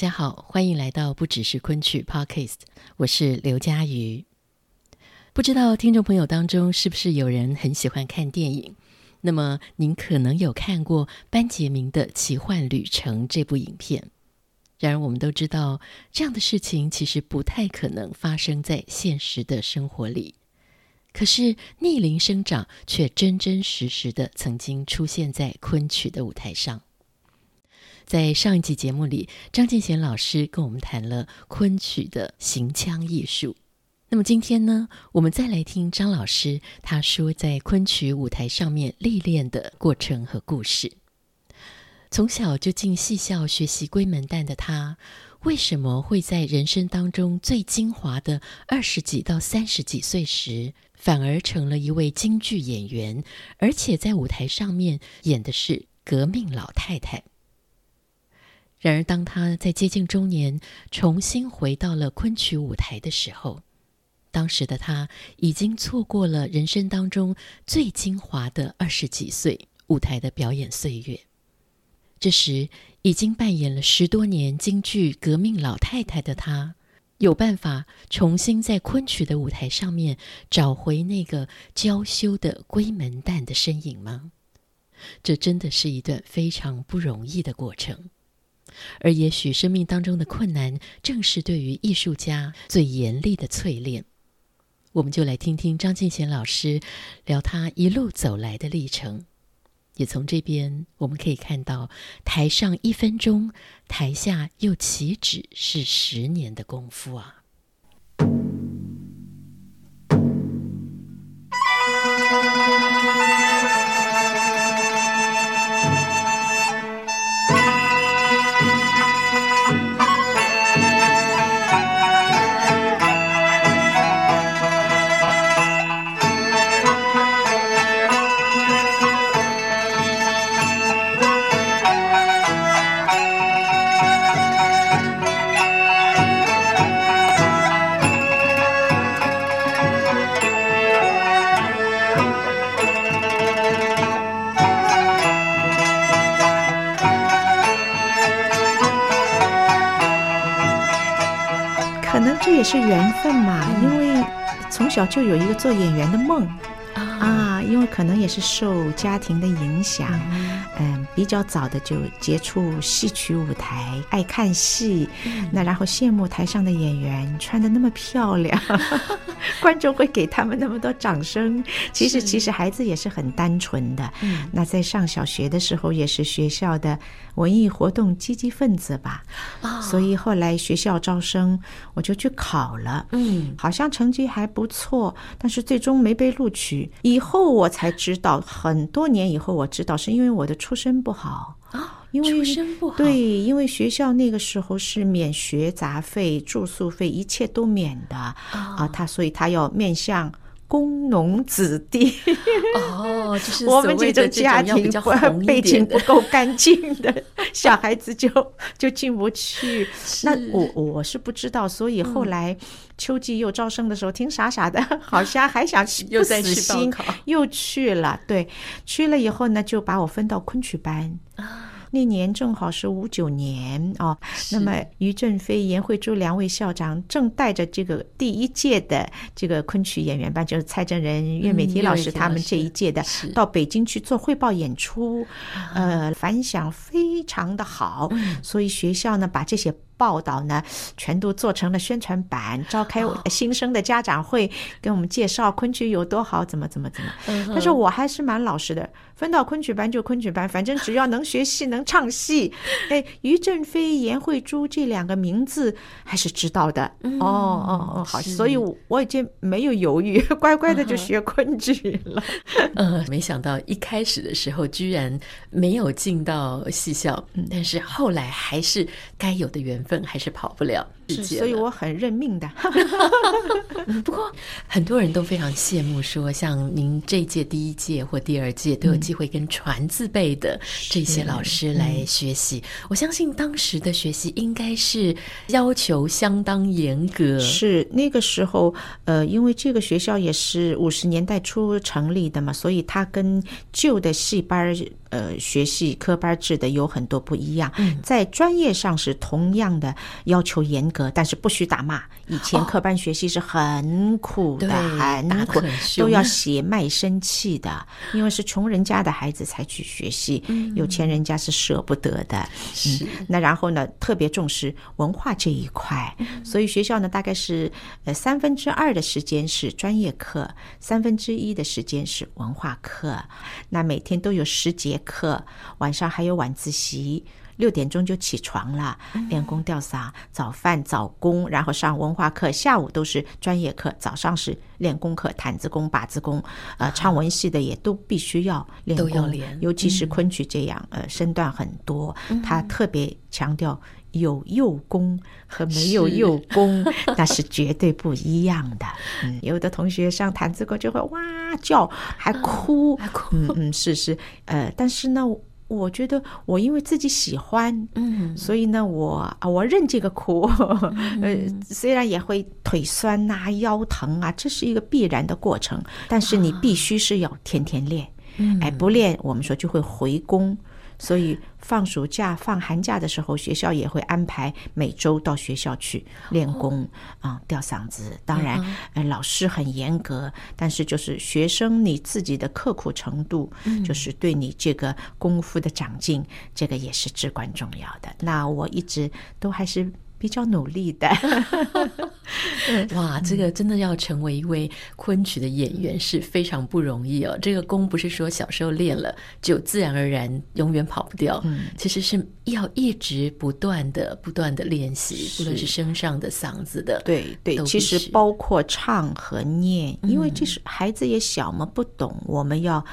大家好，欢迎来到不只是昆曲 Podcast，我是刘佳瑜。不知道听众朋友当中是不是有人很喜欢看电影？那么您可能有看过班杰明的《奇幻旅程》这部影片。然而我们都知道，这样的事情其实不太可能发生在现实的生活里。可是逆龄生长却真真实实的曾经出现在昆曲的舞台上。在上一集节目里，张敬贤老师跟我们谈了昆曲的行腔艺术。那么今天呢，我们再来听张老师他说在昆曲舞台上面历练的过程和故事。从小就进戏校学习闺门旦的他，为什么会在人生当中最精华的二十几到三十几岁时，反而成了一位京剧演员，而且在舞台上面演的是革命老太太？然而，当他在接近中年，重新回到了昆曲舞台的时候，当时的他已经错过了人生当中最精华的二十几岁舞台的表演岁月。这时，已经扮演了十多年京剧革命老太太的他，有办法重新在昆曲的舞台上面找回那个娇羞的龟门旦的身影吗？这真的是一段非常不容易的过程。而也许生命当中的困难，正是对于艺术家最严厉的淬炼。我们就来听听张敬贤老师聊他一路走来的历程，也从这边我们可以看到，台上一分钟，台下又岂止是十年的功夫啊！也是缘分嘛，因为从小就有一个做演员的梦。啊，因为可能也是受家庭的影响，嗯，比较早的就接触戏曲舞台，爱看戏，那然后羡慕台上的演员穿的那么漂亮，观众会给他们那么多掌声。其实其实孩子也是很单纯的，嗯那在上小学的时候也是学校的。文艺活动积极分子吧，所以后来学校招生，我就去考了，嗯，好像成绩还不错，但是最终没被录取。以后我才知道，很多年以后我知道，是因为我的出身不好。啊，因为出身不好，对，因为学校那个时候是免学杂费、住宿费，一切都免的。啊，他所以他要面向。工农子弟 哦，就是我们这种家庭 背景不够干净的 小孩子就就进不去。那我我是不知道，所以后来秋季又招生的时候，挺傻傻的，好像还想不死心，又去了。对，去了以后呢，就把我分到昆曲班。那年正好是五九年哦，那么于正飞、颜慧珠两位校长正带着这个第一届的这个昆曲演员班，就是蔡正仁、岳美缇老师他们这一届的，到北京去做汇报演出，呃，反响非常的好，所以学校呢把这些报道呢，全都做成了宣传板，召开新生的家长会，跟我们介绍昆曲有多好，怎么怎么怎么。但是我还是蛮老实的，分到昆曲班就昆曲班，反正只要能学戏、能唱戏，哎，于正飞、颜慧珠这两个名字还是知道的。哦哦哦，好，所以我已经没有犹豫，乖乖的就学昆曲了。呃，没想到一开始的时候居然没有进到戏校，但是后来还是该有的缘分还是跑不了。是，所以我很认命的。不过很多人都非常羡慕，说像您这一届第一届或第二届都有机会跟传字辈的这些老师来学习。我相信当时的学习应该是要求相当严格。是那个时候，呃，因为这个学校也是五十年代初成立的嘛，所以它跟旧的戏班儿。呃，学习科班制的有很多不一样，在专业上是同样的要求严格，但是不许打骂。以前科班学习是很苦的，很苦，都要写卖身契的，因为是穷人家的孩子才去学习，有钱人家是舍不得的。嗯，那然后呢，特别重视文化这一块，所以学校呢，大概是呃三分之二的时间是专业课，三分之一的时间是文化课。那每天都有十节课，晚上还有晚自习，六点钟就起床了，练功吊嗓，早饭早功，然后上文化课，下午都是专业课，早上是练功课，毯子功、把子功，呃，唱文戏的也都必须要练功，都要练，尤其是昆曲这样，呃，身段很多，他特别强调有幼功和没有幼功，那是绝对不一样的。嗯，有的同学上弹子课就会哇叫，还哭，还哭，嗯嗯，是是，呃，但是呢。我觉得我因为自己喜欢，嗯，所以呢，我啊，我认这个苦，呃，虽然也会腿酸呐、啊、腰疼啊，这是一个必然的过程，但是你必须是要天天练，哎，不练，我们说就会回功。所以放暑假、放寒假的时候，学校也会安排每周到学校去练功啊，吊嗓子。当然，呃，老师很严格，但是就是学生你自己的刻苦程度，就是对你这个功夫的长进，这个也是至关重要的。那我一直都还是。比较努力的，哇，这个真的要成为一位昆曲的演员是非常不容易哦。这个功不是说小时候练了就自然而然永远跑不掉，其实是要一直不断的、不断的练习，不论是身上的、嗓子的，对对，其实包括唱和念，因为这是孩子也小嘛，不懂，我们要。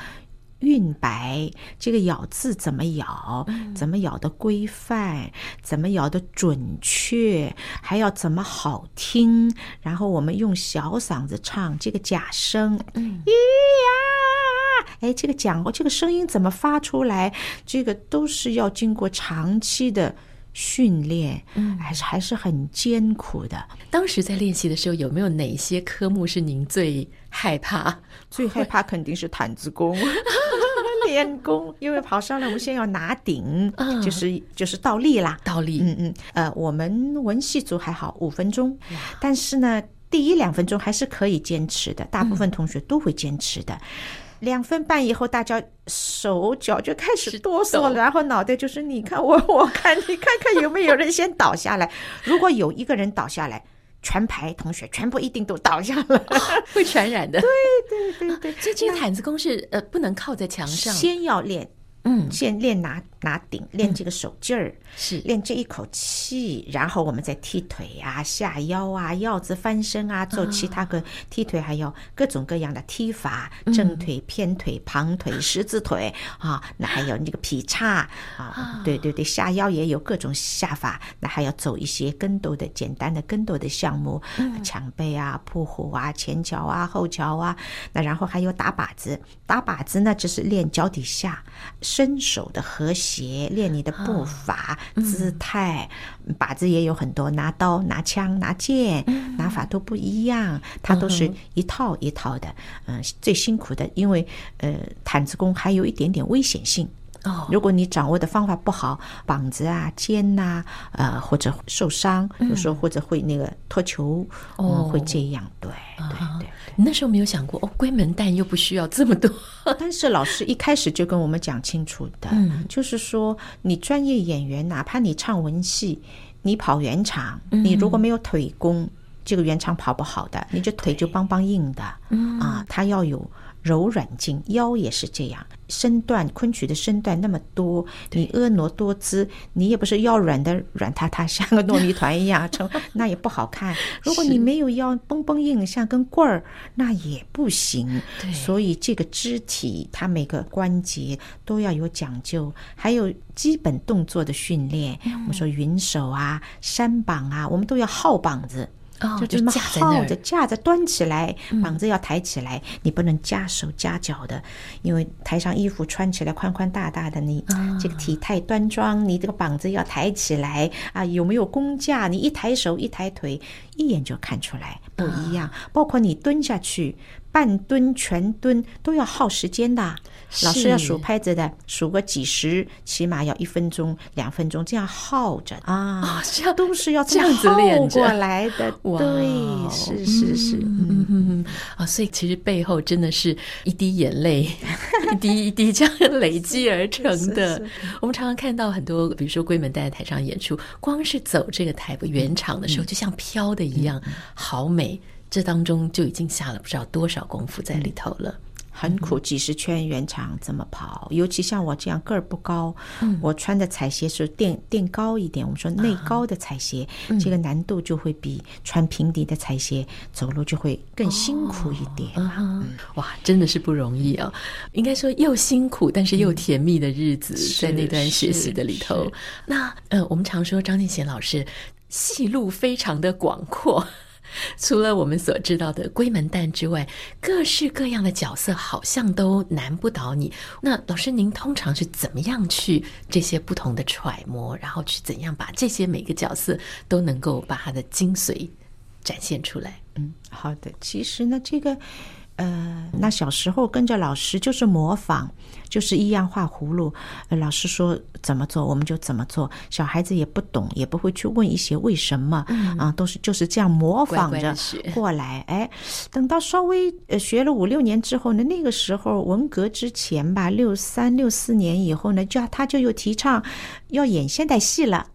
韵白，这个咬字怎么咬？怎么咬的规范？怎么咬的准确？还要怎么好听？然后我们用小嗓子唱这个假声，咿呀，哎，这个讲过这个声音怎么发出来？这个都是要经过长期的训练，还是还是很艰苦的。当时在练习的时候，有没有哪些科目是您最害怕？最害怕肯定是毯子功。练功，因为跑上来，我们先要拿顶，就是就是倒立啦，倒立。嗯嗯，呃，我们文戏组还好，五分钟，但是呢，第一两分钟还是可以坚持的，大部分同学都会坚持的。两分半以后，大家手脚就开始哆嗦了，然后脑袋就是你看我，我看你，看看有没有人先倒下来。如果有一个人倒下来。全排同学全部一定都倒下了，会传染的。对对对对，这这个毯子功是呃不能靠在墙上，先要练，嗯，先练拿。拿顶练这个手劲儿，是。练这一口气，然后我们再踢腿啊、下腰啊、腰子翻身啊，做其他个踢腿，还有各种各样的踢法，正腿、偏腿、旁腿、十字腿啊，那还有那个劈叉啊，对对对，下腰也有各种下法，那还要走一些跟斗的简单的跟斗的项目，抢背啊、扑虎啊、前桥啊、后桥啊，那然后还有打靶子，打靶子呢就是练脚底下伸手的和谐。练你的步伐、哦、姿态，靶子也有很多，拿刀、拿枪、拿剑，拿法都不一样，它都是一套一套的。嗯，最辛苦的，因为呃，毯子功还有一点点危险性。如果你掌握的方法不好，膀子啊、肩呐、啊，呃，或者受伤，有时候或者会那个脱球，哦，会这样。对对对，你那时候没有想过哦，闺门旦又不需要这么多。但是老师一开始就跟我们讲清楚的，就是说你专业演员，哪怕你唱文戏。你跑圆场，你如果没有腿功，这个圆场跑不好的，你这腿就梆梆硬的。啊，他要有。柔软劲，腰也是这样。身段，昆曲的身段那么多，你婀娜多姿，你也不是腰软的软塌塌，像个糯米团一样，成 那也不好看。如果你没有腰绷绷硬，像根棍儿，那也不行。所以这个肢体，它每个关节都要有讲究，还有基本动作的训练。我们说云手啊、山膀啊，我们都要耗膀子。哦、就这么耗着架着端起来，膀子要抬起来，嗯、你不能夹手夹脚的，因为台上衣服穿起来宽宽大大的，你这个体态端庄，你这个膀子要抬起来啊，有没有功架？你一抬手一抬腿，一眼就看出来不一样。包括你蹲下去。半蹲、全蹲都要耗时间的，老师要数拍子的，数个几十，起码要一分钟、两分钟，这样耗着啊，这样都是要这样子练过来的。对，是是是，嗯嗯。啊，所以其实背后真的是一滴眼泪，一滴一滴这样累积而成的。我们常常看到很多，比如说闺门旦在台上演出，光是走这个台圆场的时候，就像飘的一样，好美。这当中就已经下了不知道多少功夫在里头了，很苦。几十圈圆场怎么跑？尤其像我这样个儿不高，我穿的彩鞋是垫垫高一点。我们说内高的彩鞋，这个难度就会比穿平底的彩鞋走路就会更辛苦一点。哇，真的是不容易啊！应该说又辛苦，但是又甜蜜的日子在那段学习的里头。那呃，我们常说张敬贤老师戏路非常的广阔。除了我们所知道的闺门旦之外，各式各样的角色好像都难不倒你。那老师，您通常是怎么样去这些不同的揣摩，然后去怎样把这些每个角色都能够把它的精髓展现出来？嗯，好的。其实呢，这个。呃，那小时候跟着老师就是模仿，就是一样画葫芦。呃，老师说怎么做，我们就怎么做。小孩子也不懂，也不会去问一些为什么，嗯、啊，都是就是这样模仿着过来。乖乖哎，等到稍微呃学了五六年之后呢，那个时候文革之前吧，六三六四年以后呢，就他就又提倡要演现代戏了。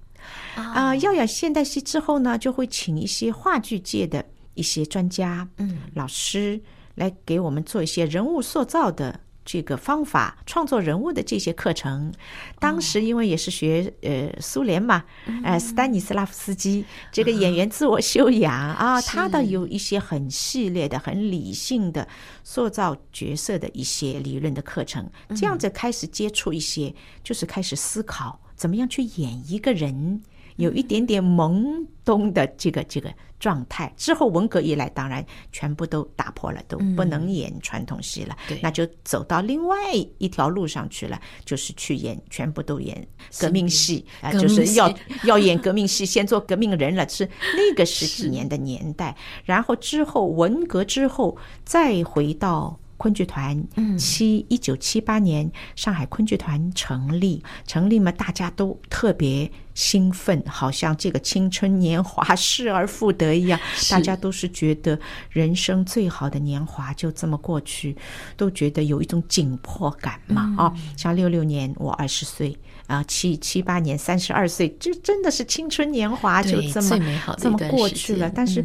啊、呃，要演现代戏之后呢，就会请一些话剧界的一些专家，嗯，老师。来给我们做一些人物塑造的这个方法，创作人物的这些课程。当时因为也是学呃苏联嘛，呃斯丹尼斯拉夫斯基这个演员自我修养啊，他的有一些很系列的、很理性的塑造角色的一些理论的课程。这样子开始接触一些，就是开始思考怎么样去演一个人。有一点点懵懂的这个这个状态，之后文革一来，当然全部都打破了，都不能演传统戏了，嗯、那就走到另外一条路上去了，就是去演全部都演革命戏啊，就是要 要演革命戏，先做革命人了，是那个十几年的年代，然后之后文革之后再回到。昆剧团七一九七八年上海昆剧团成立，成立嘛，大家都特别兴奋，好像这个青春年华失而复得一样，大家都是觉得人生最好的年华就这么过去，都觉得有一种紧迫感嘛。啊，像六六年我二十岁啊，七七八年三十二岁，这真的是青春年华就这么这么过去了，但是。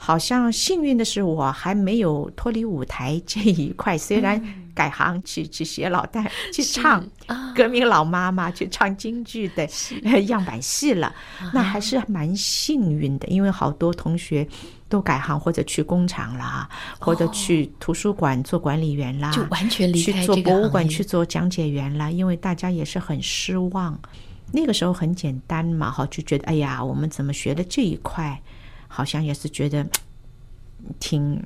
好像幸运的是，我还没有脱离舞台这一块。虽然改行去去写老旦，去唱革命老妈妈，去唱京剧的样板戏了，那还是蛮幸运的。因为好多同学都改行或者去工厂啦，或者去图书馆做管理员啦，就完全离开去做博物馆去做讲解员啦。因为大家也是很失望，那个时候很简单嘛，哈，就觉得哎呀，我们怎么学的这一块？好像也是觉得挺，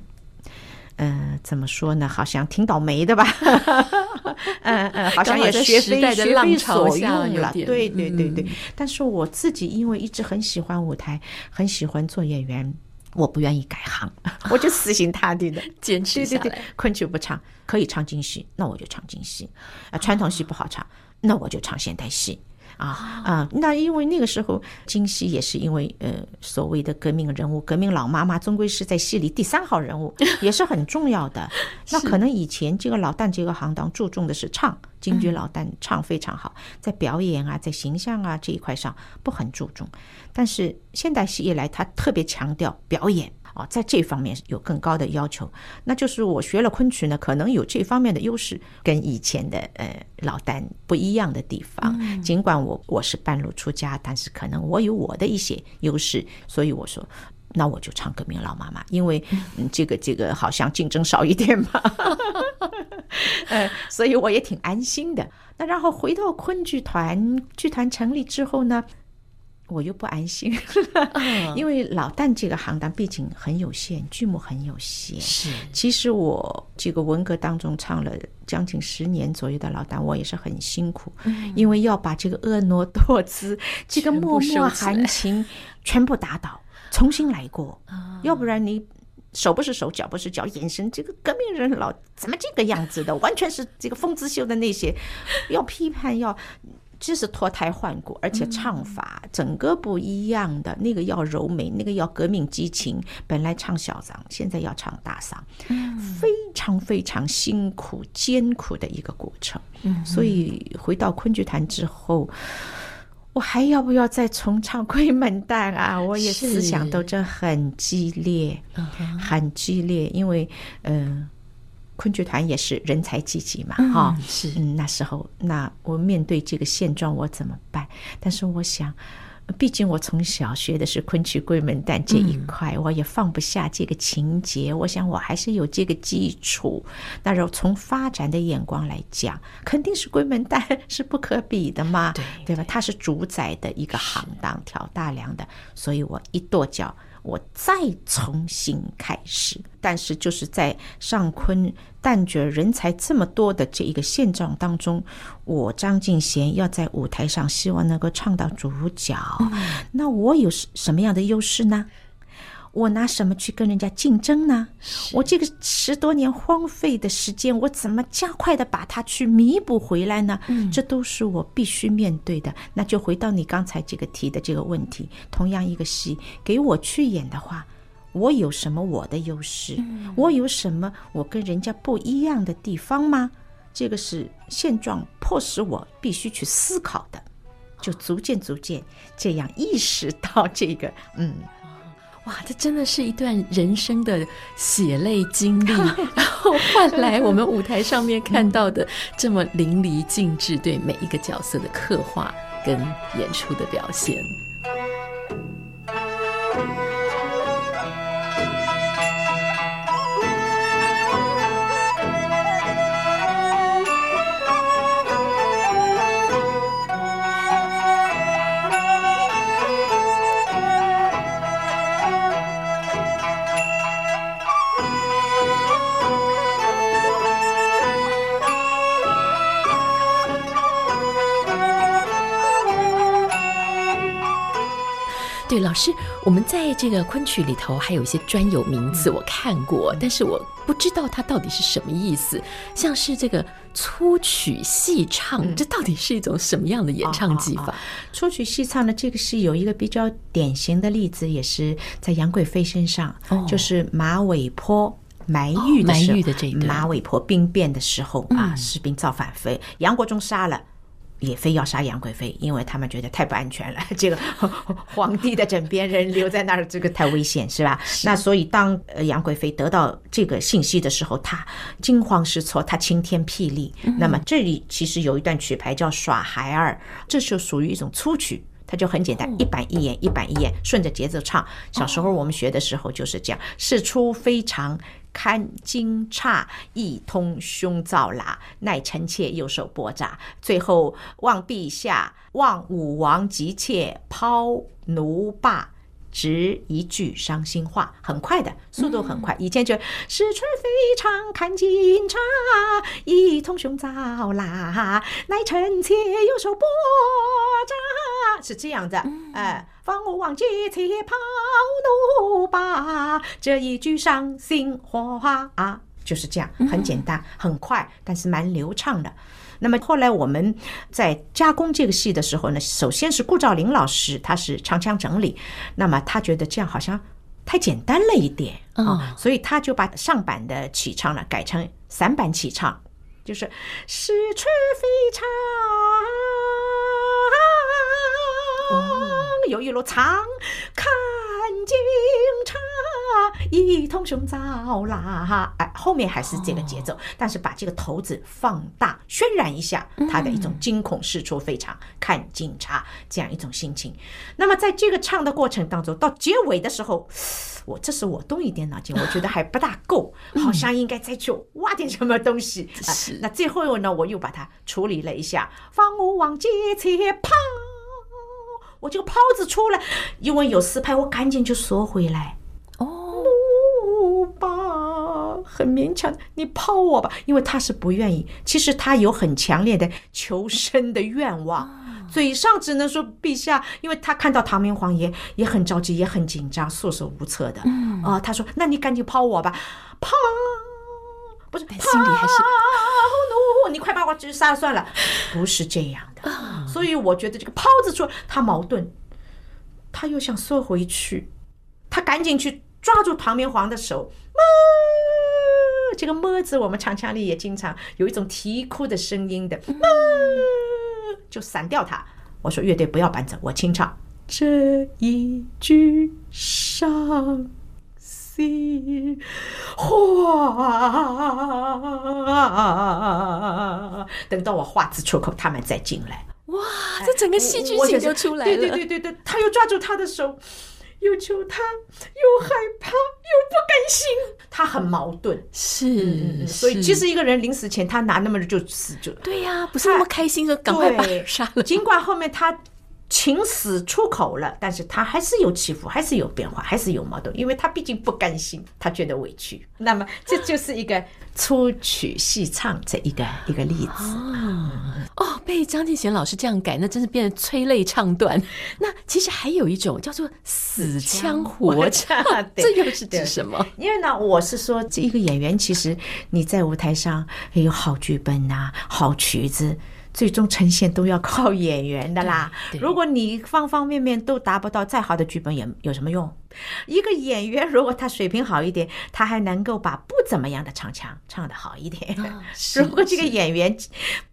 呃，怎么说呢？好像挺倒霉的吧？嗯 嗯，好像也学非学非所用了。对对对对。但是我自己因为一直很喜欢舞台，很喜欢做演员，我不愿意改行，我就死心塌地的 坚持下来。对对对，昆曲不唱，可以唱京戏，那我就唱京戏。啊，传统戏不好唱，那我就唱现代戏。啊啊！那因为那个时候京戏也是因为呃所谓的革命人物，革命老妈妈终归是在戏里第三号人物，也是很重要的。那可能以前这个老旦这个行当注重的是唱，京剧老旦唱非常好，在表演啊，在形象啊这一块上不很注重，但是现代戏一来，他特别强调表演。哦，在这方面有更高的要求，那就是我学了昆曲呢，可能有这方面的优势，跟以前的呃老旦不一样的地方。尽管我我是半路出家，但是可能我有我的一些优势，所以我说，那我就唱革命老妈妈，因为 嗯，这个这个好像竞争少一点嘛，呃，所以我也挺安心的。那然后回到昆剧团，剧团成立之后呢，我又不安心，因为老旦这个行当毕竟很有限，剧目很有限。是，其实我这个文革当中唱了将近十年左右的老旦，我也是很辛苦，因为要把这个婀娜多姿、这个脉脉含情全部打倒，重新来过。要不然你手不是手，脚不是脚，眼神这个革命人老怎么这个样子的？完全是这个风姿秀的那些，要批判要。就是脱胎换骨，而且唱法整个不一样的。那个要柔美，那个要革命激情。本来唱小嗓，现在要唱大嗓，非常非常辛苦艰苦的一个过程。所以回到昆剧团之后，我还要不要再重唱《闺门旦》啊？我也思想斗争很激烈，很激烈，因为嗯。昆剧团也是人才济济嘛，哈、嗯，是，嗯，那时候，那我面对这个现状，我怎么办？但是我想，毕竟我从小学的是昆曲闺门旦这一块，我也放不下这个情节。我想，我还是有这个基础。那时候从发展的眼光来讲，肯定是闺门旦是不可比的嘛，对对吧？它是主宰的一个行当，挑大梁的，所以我一跺脚。我再重新开始，但是就是在上昆旦角人才这么多的这一个现状当中，我张敬贤要在舞台上希望能够唱到主角，那我有什么样的优势呢？我拿什么去跟人家竞争呢？我这个十多年荒废的时间，我怎么加快的把它去弥补回来呢？这都是我必须面对的。那就回到你刚才这个提的这个问题，同样一个戏给我去演的话，我有什么我的优势？我有什么我跟人家不一样的地方吗？这个是现状迫使我必须去思考的，就逐渐逐渐这样意识到这个，嗯。哇，这真的是一段人生的血泪经历，然后换来我们舞台上面看到的这么淋漓尽致，对每一个角色的刻画跟演出的表现。老师，我们在这个昆曲里头还有一些专有名词，我看过，但是我不知道它到底是什么意思。像是这个粗曲细唱，这到底是一种什么样的演唱技法？粗曲细唱呢这个是有一个比较典型的例子，也是在杨贵妃身上，就是马尾坡埋玉的时候，马尾坡兵变的时候啊，士兵造反，妃杨国忠杀了。也非要杀杨贵妃，因为他们觉得太不安全了。这个 皇帝的枕边人留在那儿，这个太危险，是吧？是。那所以当杨贵妃得到这个信息的时候，她惊慌失措，她晴天霹雳。那么这里其实有一段曲牌叫耍孩儿，这就属于一种粗曲，它就很简单，一板一眼，一板一眼，顺着节奏唱。小时候我们学的时候就是这样，事出非常。堪惊诧，一通胸罩啦，乃臣妾右手拨扎。最后望陛下，望武王急切抛奴罢。只一句伤心话，很快的速度很快。以前就是春非常看警察，一通胸罩啦，乃臣妾右手拨扎，是这样的。哎，放我往街前跑，奴吧，这一句伤心话啊，就是这样，很简单，很快，但是蛮流畅的。那么后来我们在加工这个戏的时候呢，首先是顾兆林老师，他是唱腔整理，那么他觉得这样好像太简单了一点啊，所以他就把上版的起唱呢改成散板起唱，就是是曲非常。有一路长，看警察，一同寻找啦哈！哎，后面还是这个节奏，但是把这个头子放大，渲染一下他的一种惊恐，事出非常，看警察这样一种心情。那么在这个唱的过程当中，到结尾的时候，我这时我动一点脑筋，我觉得还不大够，好像应该再去挖点什么东西。是，那最后呢，我又把它处理了一下，放我往街前跑。我这个抛子出来，因为有四拍，我赶紧就缩回来。哦，怒吧，很勉强，你抛我吧，因为他是不愿意。其实他有很强烈的求生的愿望，嘴上只能说陛下，因为他看到唐明皇也也很着急，也很紧张，束手无策的。嗯，啊，他说：“那你赶紧抛我吧，抛，不是，心里还是怒，你快把我杀了算了。”不是这样的。所以我觉得这个抛子说，他矛盾，他又想缩回去，他赶紧去抓住唐明皇的手，么，这个么字我们唱腔里也经常有一种啼哭的声音的，么，就散掉它。我说乐队不要伴奏，我清唱这一句伤心话，等到我话字出口，他们再进来。哇，这整个戏剧性就出来了。对对对对对，他又抓住他的手，又求他，又害怕，又不甘心，他很矛盾。是，嗯、所以其实一个人临死前，他拿那么就死就对呀、啊，不是那么开心，就赶快把他杀了。尽管后面他。情死出口了，但是他还是有起伏，还是有变化，还是有矛盾，因为他毕竟不甘心，他觉得委屈。那么这就是一个出曲戏唱这一个一个例子。哦，被张敬贤老师这样改，那真是变成催泪唱段。那其实还有一种叫做死腔活唱，这又是指什么？因为呢，我是说，这一个演员其实你在舞台上有好剧本呐、啊，好曲子。最终呈现都要靠演员的啦。如果你方方面面都达不到，再好的剧本也有什么用？一个演员如果他水平好一点，他还能够把不怎么样的唱腔唱得好一点。如果这个演员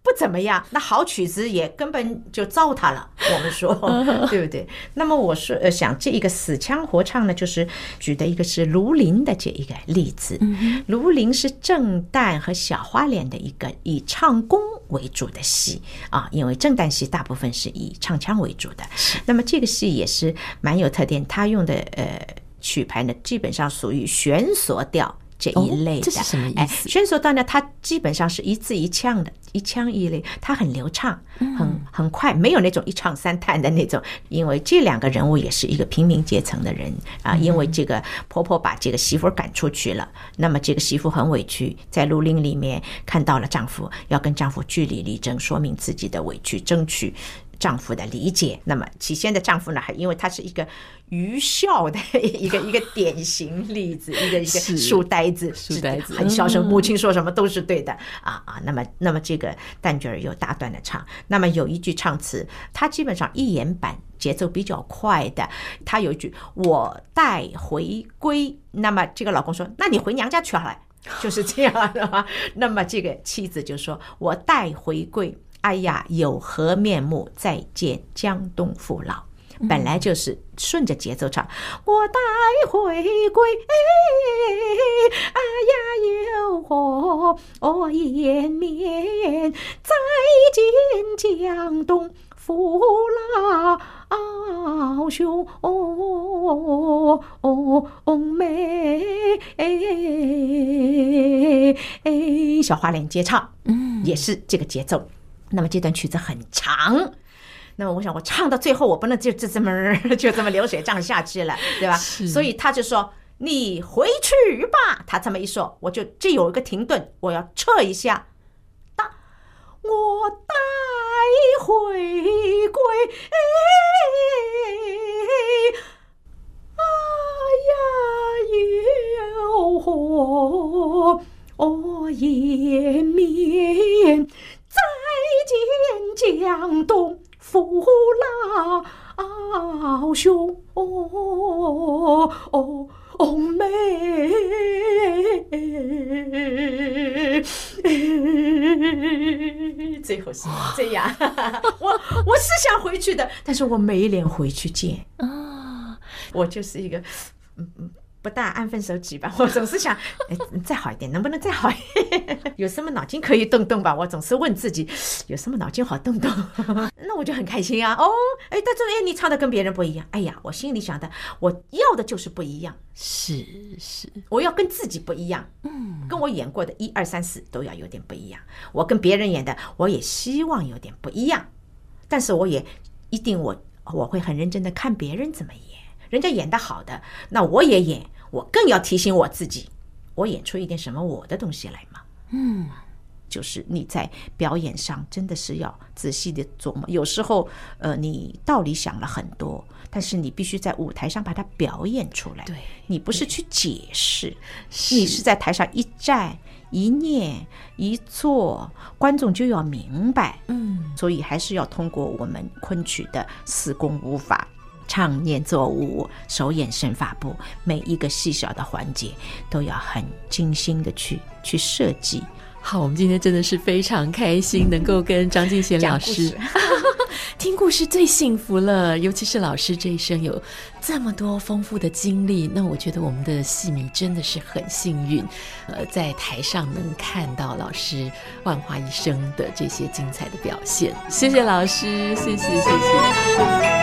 不怎么样，那好曲子也根本就糟蹋了。我们说对不对？那么我说，呃，想这一个死腔活唱呢，就是举的一个是卢林的这一个例子。卢林是正旦和小花脸的一个以唱功为主的戏啊，因为正旦戏大部分是以唱腔为主的。那么这个戏也是蛮有特点，他用的呃曲牌呢，基本上属于悬索调。这一类的，这是什么意思？哎，悬索调呢，它基本上是一字一腔的，一腔一类，它很流畅，很很快，没有那种一唱三叹的那种。因为这两个人物也是一个平民阶层的人啊，因为这个婆婆把这个媳妇赶出去了，那么这个媳妇很委屈，在绿林里面看到了丈夫，要跟丈夫据理力争，说明自己的委屈，争取。丈夫的理解，那么起先的丈夫呢，还因为他是一个愚孝的一个一个典型例子，一个一个书呆子，书呆子很孝顺，母亲说什么都是对的啊啊。那么那么这个旦角儿又大段的唱，那么有一句唱词，他基本上一言板，节奏比较快的，他有一句我待回归，那么这个老公说，那你回娘家去好了，就是这样的话，那么这个妻子就说我待回归。哎呀，有何面目再见江东父老？本来就是顺着节奏唱。我待回归，哎呀，有何颜面再见江东父老兄妹？小花脸接唱，嗯，也是这个节奏。那么这段曲子很长，那么我想我唱到最后，我不能就就这么 就这么流水账下去了，对吧？所以他就说：“你回去吧。”他这么一说，我就这有一个停顿，我要撤一下。大，我带回归。哎呀，有何颜面再见江东父老兄哦哦哦美最后是这样。我我是想回去的但是我没脸回去见。啊我就是一个嗯嗯不大安分守己吧，我总是想，哎，再好一点，能不能再好一点？有什么脑筋可以动动吧？我总是问自己，有什么脑筋好动动？那我就很开心啊！哦，哎，但是哎你唱的跟别人不一样，哎呀，我心里想的，我要的就是不一样，是是，我要跟自己不一样，嗯，跟我演过的一二三四都要有点不一样。我跟别人演的，我也希望有点不一样，但是我也一定我我会很认真的看别人怎么演。人家演的好的，那我也演，我更要提醒我自己，我演出一点什么我的东西来嘛。嗯，就是你在表演上真的是要仔细的琢磨。有时候，呃，你道理想了很多，但是你必须在舞台上把它表演出来。对，你不是去解释，你是在台上一站一念一坐，观众就要明白。嗯，所以还是要通过我们昆曲的四功五法。唱念做舞，手眼身法步，每一个细小的环节都要很精心的去去设计。好，我们今天真的是非常开心，能够跟张敬贤老师 听故事，最幸福了。尤其是老师这一生有这么多丰富的经历，那我觉得我们的戏迷真的是很幸运，呃，在台上能看到老师万花一生的这些精彩的表现。谢谢老师，谢谢谢谢。